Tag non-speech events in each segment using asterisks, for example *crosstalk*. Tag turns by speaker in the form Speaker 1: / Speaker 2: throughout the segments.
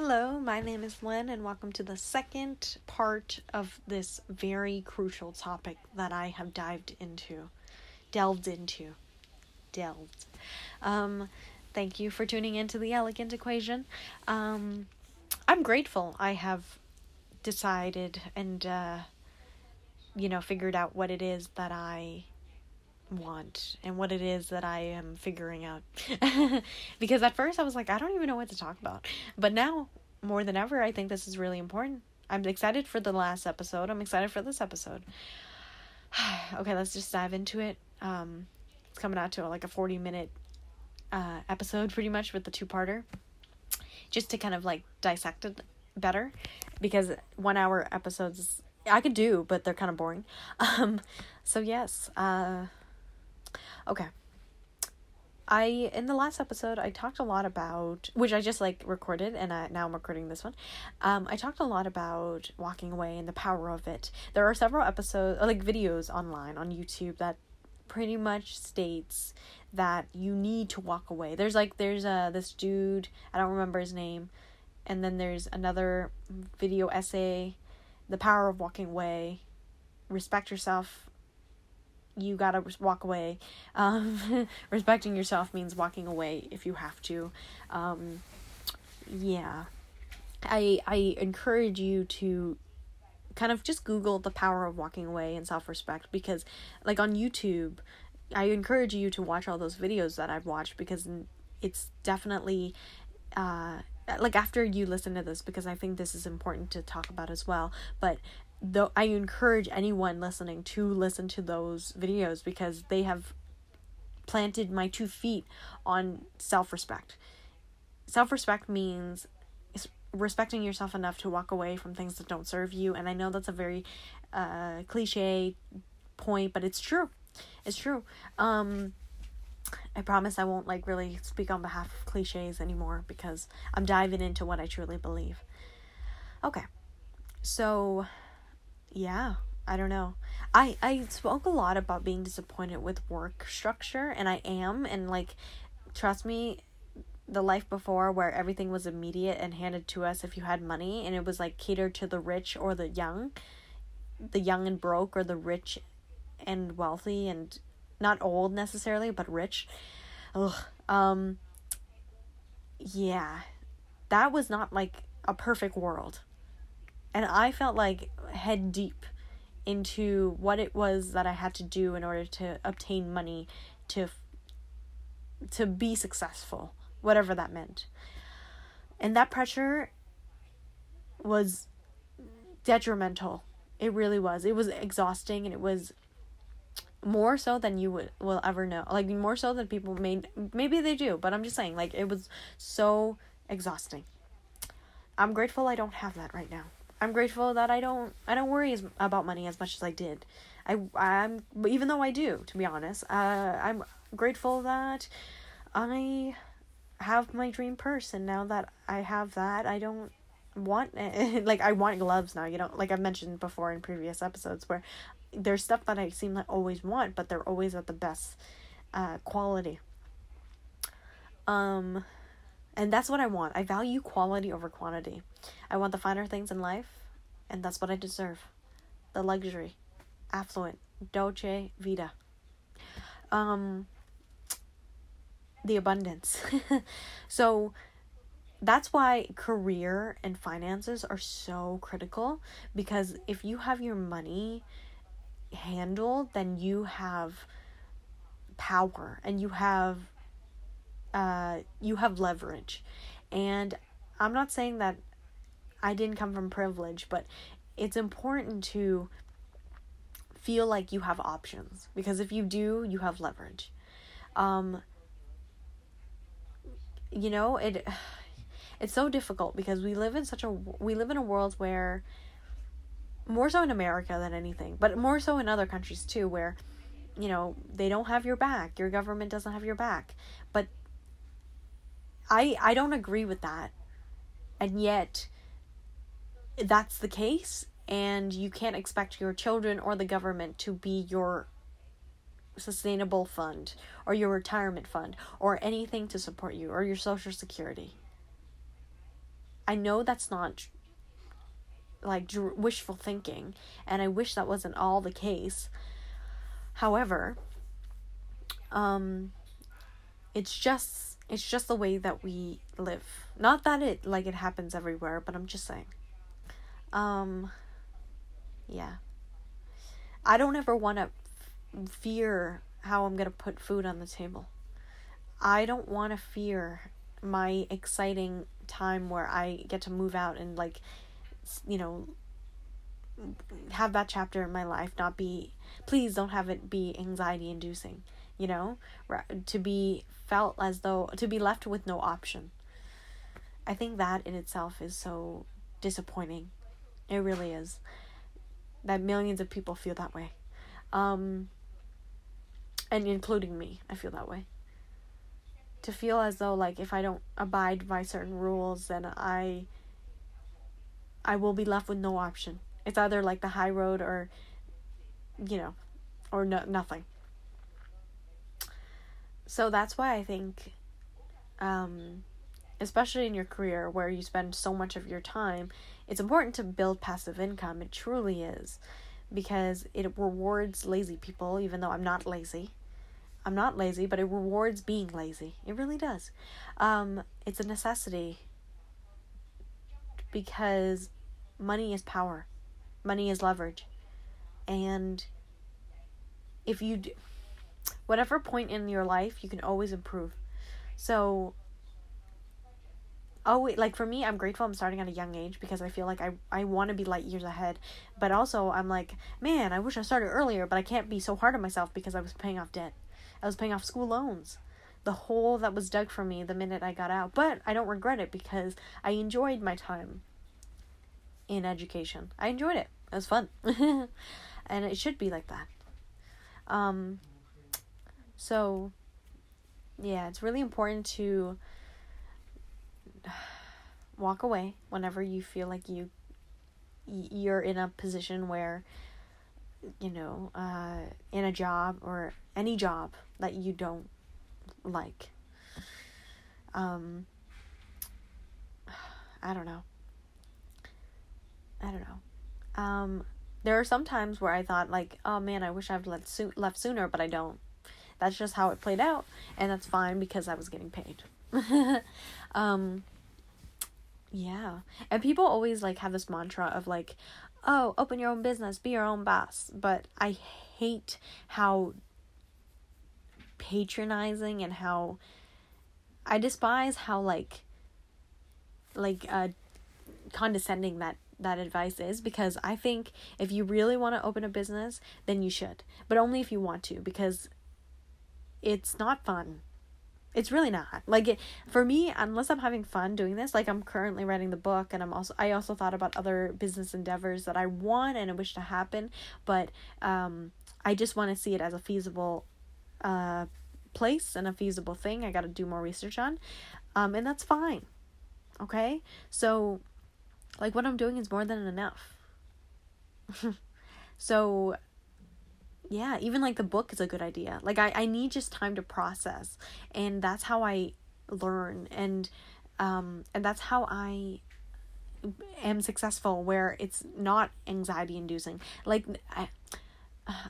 Speaker 1: Hello, my name is Lynn, and welcome to the second part of this very crucial topic that I have dived into, delved into, delved. Um, thank you for tuning into the Elegant Equation. Um, I'm grateful I have decided and, uh, you know, figured out what it is that I want and what it is that I am figuring out. *laughs* because at first I was like, I don't even know what to talk about. But now, more than ever, I think this is really important. I'm excited for the last episode. I'm excited for this episode. *sighs* okay, let's just dive into it. Um, it's coming out to like a 40 minute uh, episode, pretty much, with the two parter. Just to kind of like dissect it better. Because one hour episodes I could do, but they're kind of boring. *laughs* Um, so yes, uh, Okay. I in the last episode I talked a lot about which I just like recorded and I, now I'm recording this one. Um, I talked a lot about walking away and the power of it. There are several episodes like videos online on YouTube that pretty much states that you need to walk away. There's like there's uh this dude I don't remember his name, and then there's another video essay, the power of walking away, respect yourself you gotta walk away. Um, *laughs* respecting yourself means walking away if you have to. Um, yeah, I I encourage you to kind of just Google the power of walking away and self respect because, like on YouTube, I encourage you to watch all those videos that I've watched because it's definitely. Uh, like after you listen to this because I think this is important to talk about as well. But though I encourage anyone listening to listen to those videos because they have planted my two feet on self-respect. Self-respect means respecting yourself enough to walk away from things that don't serve you and I know that's a very uh cliche point but it's true. It's true. Um I promise I won't like really speak on behalf of cliches anymore because I'm diving into what I truly believe. Okay. So yeah i don't know i i spoke a lot about being disappointed with work structure and i am and like trust me the life before where everything was immediate and handed to us if you had money and it was like catered to the rich or the young the young and broke or the rich and wealthy and not old necessarily but rich Ugh. um yeah that was not like a perfect world and I felt like head deep into what it was that I had to do in order to obtain money to to be successful, whatever that meant. And that pressure was detrimental. It really was. It was exhausting and it was more so than you would will ever know. Like more so than people may maybe they do, but I'm just saying like it was so exhausting. I'm grateful I don't have that right now. I'm grateful that I don't I don't worry as, about money as much as I did. I I'm even though I do, to be honest. Uh, I'm grateful that I have my dream purse, and now that I have that, I don't want *laughs* like I want gloves now. You know, like I've mentioned before in previous episodes, where there's stuff that I seem like always want, but they're always at the best uh, quality. Um and that's what I want. I value quality over quantity. I want the finer things in life, and that's what I deserve. The luxury, affluent, dolce vita. Um the abundance. *laughs* so that's why career and finances are so critical because if you have your money handled, then you have power and you have uh, you have leverage. And I'm not saying that I didn't come from privilege, but it's important to feel like you have options because if you do, you have leverage. Um, you know, it *sighs* it's so difficult because we live in such a we live in a world where more so in America than anything, but more so in other countries too where you know, they don't have your back. Your government doesn't have your back. I I don't agree with that. And yet that's the case and you can't expect your children or the government to be your sustainable fund or your retirement fund or anything to support you or your social security. I know that's not like wishful thinking, and I wish that wasn't all the case. However, um, it's just it's just the way that we live. Not that it like it happens everywhere, but I'm just saying. Um, yeah. I don't ever want to f- fear how I'm gonna put food on the table. I don't want to fear my exciting time where I get to move out and like you know have that chapter in my life not be please don't have it be anxiety inducing you know to be felt as though to be left with no option. I think that in itself is so disappointing. It really is. That millions of people feel that way. Um and including me i feel that way. To feel as though like if i don't abide by certain rules then i I will be left with no option. It's either like the high road or, you know, or no, nothing. So that's why I think, um, especially in your career where you spend so much of your time, it's important to build passive income. It truly is because it rewards lazy people, even though I'm not lazy. I'm not lazy, but it rewards being lazy. It really does. Um, it's a necessity because money is power, money is leverage. And if you whatever point in your life, you can always improve. So, oh, like for me, I'm grateful I'm starting at a young age because I feel like I, I want to be light years ahead. But also, I'm like, man, I wish I started earlier, but I can't be so hard on myself because I was paying off debt. I was paying off school loans. The hole that was dug for me the minute I got out. But I don't regret it because I enjoyed my time in education. I enjoyed it. It was fun. *laughs* and it should be like that. Um so yeah, it's really important to *sighs* walk away whenever you feel like you you're in a position where you know, uh in a job or any job that you don't like. Um *sighs* I don't know. I don't know. Um, there are some times where I thought like, oh man, I wish I'd left so- left sooner, but I don't. That's just how it played out, and that's fine because I was getting paid. *laughs* um, yeah, and people always like have this mantra of like, oh, open your own business, be your own boss. But I hate how patronizing and how I despise how like like uh condescending that that advice is because I think if you really want to open a business, then you should. But only if you want to because it's not fun. It's really not. Like it, for me, unless I'm having fun doing this, like I'm currently writing the book and I'm also I also thought about other business endeavors that I want and I wish to happen, but um I just want to see it as a feasible uh place and a feasible thing. I got to do more research on. Um and that's fine. Okay? So like what I'm doing is more than enough. *laughs* so yeah, even like the book is a good idea. Like I I need just time to process and that's how I learn and um and that's how I am successful where it's not anxiety inducing. Like I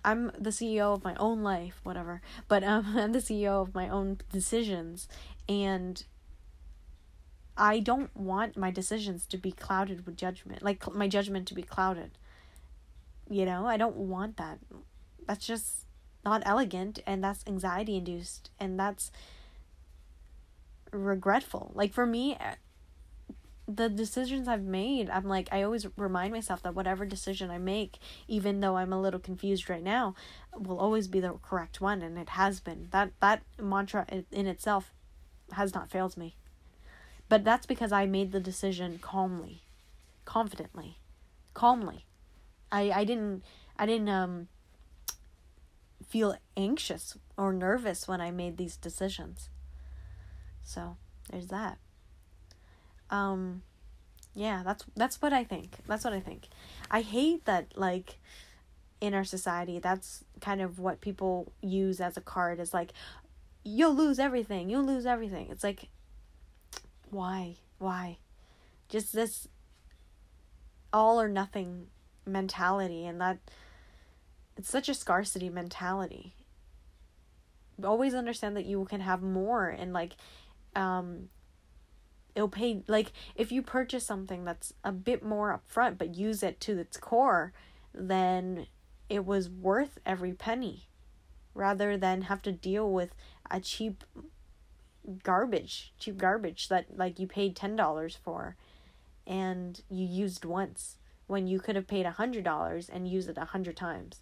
Speaker 1: I'm the CEO of my own life, whatever. But um, *laughs* I'm the CEO of my own decisions, and I don't want my decisions to be clouded with judgment, like my judgment to be clouded. You know, I don't want that. That's just not elegant and that's anxiety induced and that's regretful. Like for me, eh, the decisions I've made, I'm like, I always remind myself that whatever decision I make, even though I'm a little confused right now, will always be the correct one, and it has been. That that mantra in itself has not failed me. But that's because I made the decision calmly, confidently, calmly. I I didn't I didn't um feel anxious or nervous when I made these decisions. So, there's that. Um yeah, that's that's what I think. That's what I think. I hate that like in our society that's kind of what people use as a card is like you'll lose everything. You'll lose everything. It's like why? Why? just this all or nothing mentality and that it's such a scarcity mentality. Always understand that you can have more and like um it'll pay like if you purchase something that's a bit more upfront but use it to its core then it was worth every penny rather than have to deal with a cheap garbage cheap garbage that like you paid $10 for and you used once when you could have paid a hundred dollars and used it a hundred times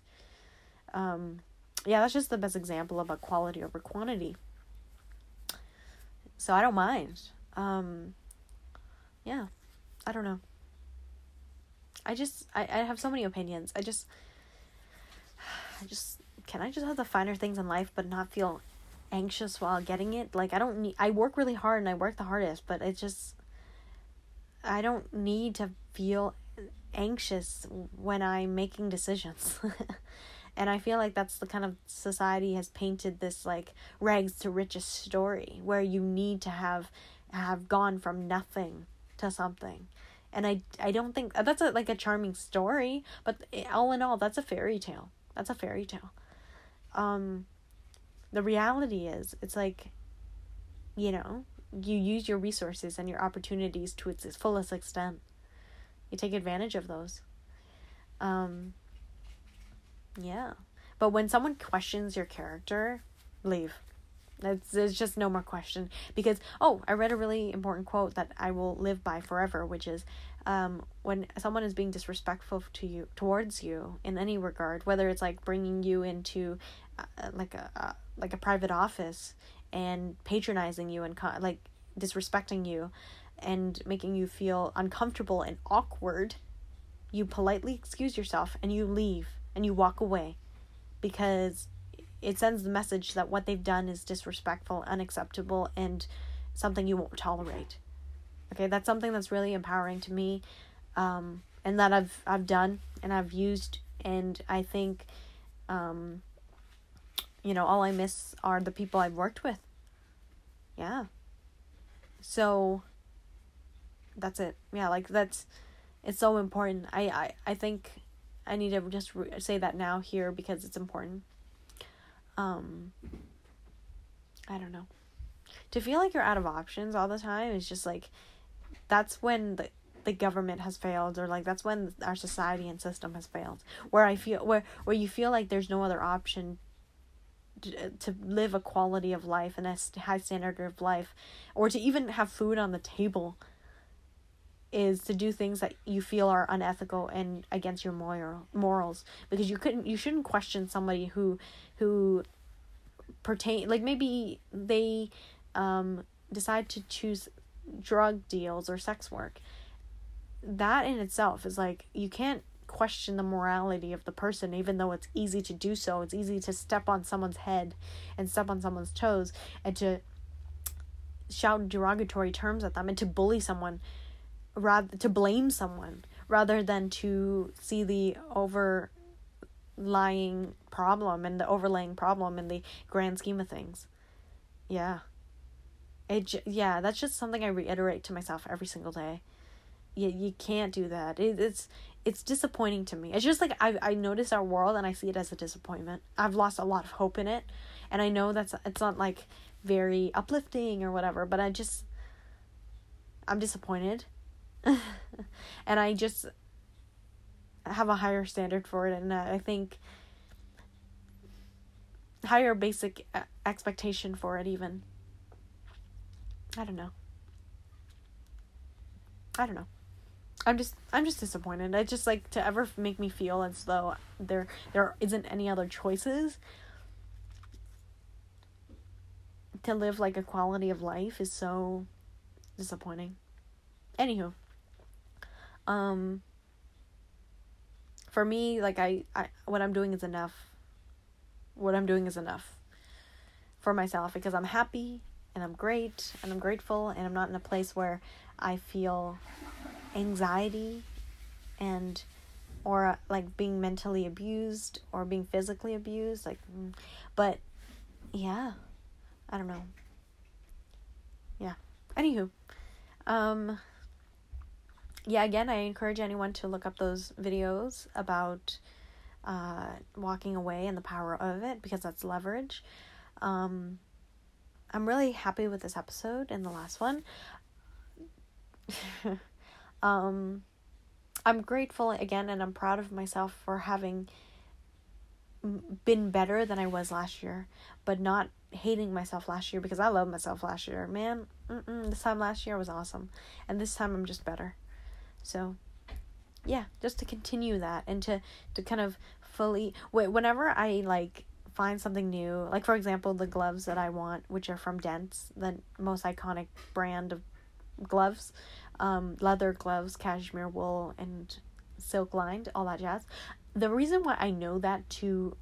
Speaker 1: um yeah that's just the best example of a quality over quantity. So i don't mind. Um yeah i don't know. I just i, I have so many opinions. I just i just can i just have the finer things in life but not feel anxious while getting it? Like i don't need i work really hard and i work the hardest but it just i don't need to feel anxious when i'm making decisions *laughs* and i feel like that's the kind of society has painted this like rags to riches story where you need to have have gone from nothing to something. And i i don't think that's a, like a charming story but all in all that's a fairy tale. That's a fairy tale. Um the reality is it's like you know you use your resources and your opportunities to its fullest extent. You take advantage of those. Um yeah. But when someone questions your character leave. It's, there's just no more question. Because oh i read a really important quote that i will live by forever which is um, when someone is being disrespectful to you towards you in any regard whether it's like bringing you into uh, like a uh, like a private office and patronizing you and like disrespecting you and making you feel uncomfortable and awkward you politely excuse yourself and you leave and you walk away because it sends the message that what they've done is disrespectful, unacceptable, and something you won't tolerate. Okay, that's something that's really empowering to me, um, and that I've I've done and I've used, and I think, um, you know, all I miss are the people I've worked with. Yeah. So. That's it. Yeah, like that's, it's so important. I I I think, I need to just re- say that now here because it's important. Um I don't know. To feel like you're out of options all the time is just like that's when the the government has failed or like that's when our society and system has failed. Where i feel where where you feel like there's no other option to, to live a quality of life and a high standard of life or to even have food on the table is to do things that you feel are unethical and against your moral morals. Because you couldn't you shouldn't question somebody who who pertain like maybe they um decide to choose drug deals or sex work. That in itself is like you can't question the morality of the person even though it's easy to do so. It's easy to step on someone's head and step on someone's toes and to shout derogatory terms at them and to bully someone rather to blame someone rather than to see the overlying problem and the overlaying problem in the grand scheme of things. Yeah. It yeah, that's just something I reiterate to myself every single day. You you can't do that. It, it's it's disappointing to me. It's just like I I notice our world and I see it as a disappointment. I've lost a lot of hope in it, and I know that's it's not like very uplifting or whatever, but I just I'm disappointed *laughs* and I just have a higher standard for it, and uh, I think higher basic uh, expectation for it even. I don't know. I don't know. I'm just I'm just disappointed. I just like to ever make me feel as though there there isn't any other choices to live like a quality of life is so disappointing. Anywho, um for me like I, I what i'm doing is enough. What i'm doing is enough for myself because i'm happy and i'm great and i'm grateful and i'm not in a place where i feel anxiety and or like being mentally abused or being physically abused like mm, but yeah i don't know. Yeah. Anywho um yeah, again, I encourage anyone to look up those videos about uh, walking away and the power of it because that's leverage. Um, I'm really happy with this episode and the last one. *laughs* um, I'm grateful again and I'm proud of myself for having been better than I was last year, but not hating myself last year because I love myself last year. Man, this time last year was awesome. And this time I'm just better. So, yeah, just to continue that and to to kind of fully wait whenever I like find something new, like for example, the gloves that I want, which are from Dents, the most iconic brand of gloves, um, leather gloves, cashmere wool, and silk lined, all that jazz. The reason why I know that to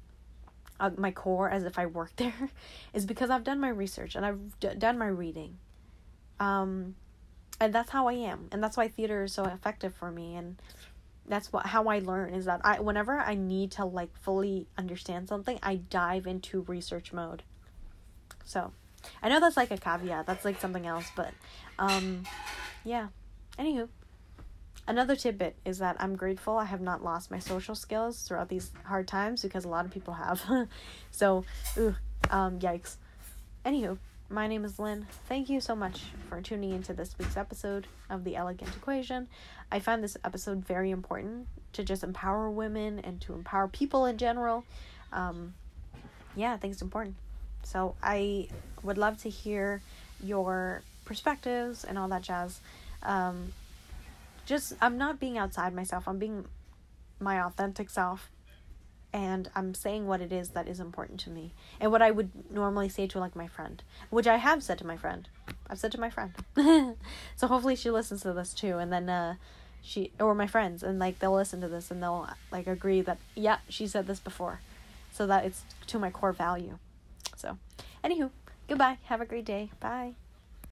Speaker 1: uh, my core as if I worked *laughs* there is because I've done my research and I've d- done my reading. Um, and that's how I am, and that's why theater is so effective for me, and that's what how I learn is that I whenever I need to like fully understand something, I dive into research mode. So, I know that's like a caveat. That's like something else, but um, yeah. Anywho, another tidbit is that I'm grateful I have not lost my social skills throughout these hard times because a lot of people have. *laughs* so, ooh, um, yikes. Anywho, my name is Lynn. Thank you so much for tuning into this week's episode of The Elegant Equation. I find this episode very important to just empower women and to empower people in general. Um, yeah, I think it's important. So I would love to hear your perspectives and all that jazz. Um, just I'm not being outside myself. I'm being my authentic self and I'm saying what it is that is important to me and what I would normally say to like my friend, which I have said to my friend. I've said to my friend. *laughs* so hopefully she listens to this too and then uh she or my friends and like they'll listen to this and they'll like agree that yeah, she said this before. So that it's to my core value. So, anywho, goodbye. Have a great day. Bye.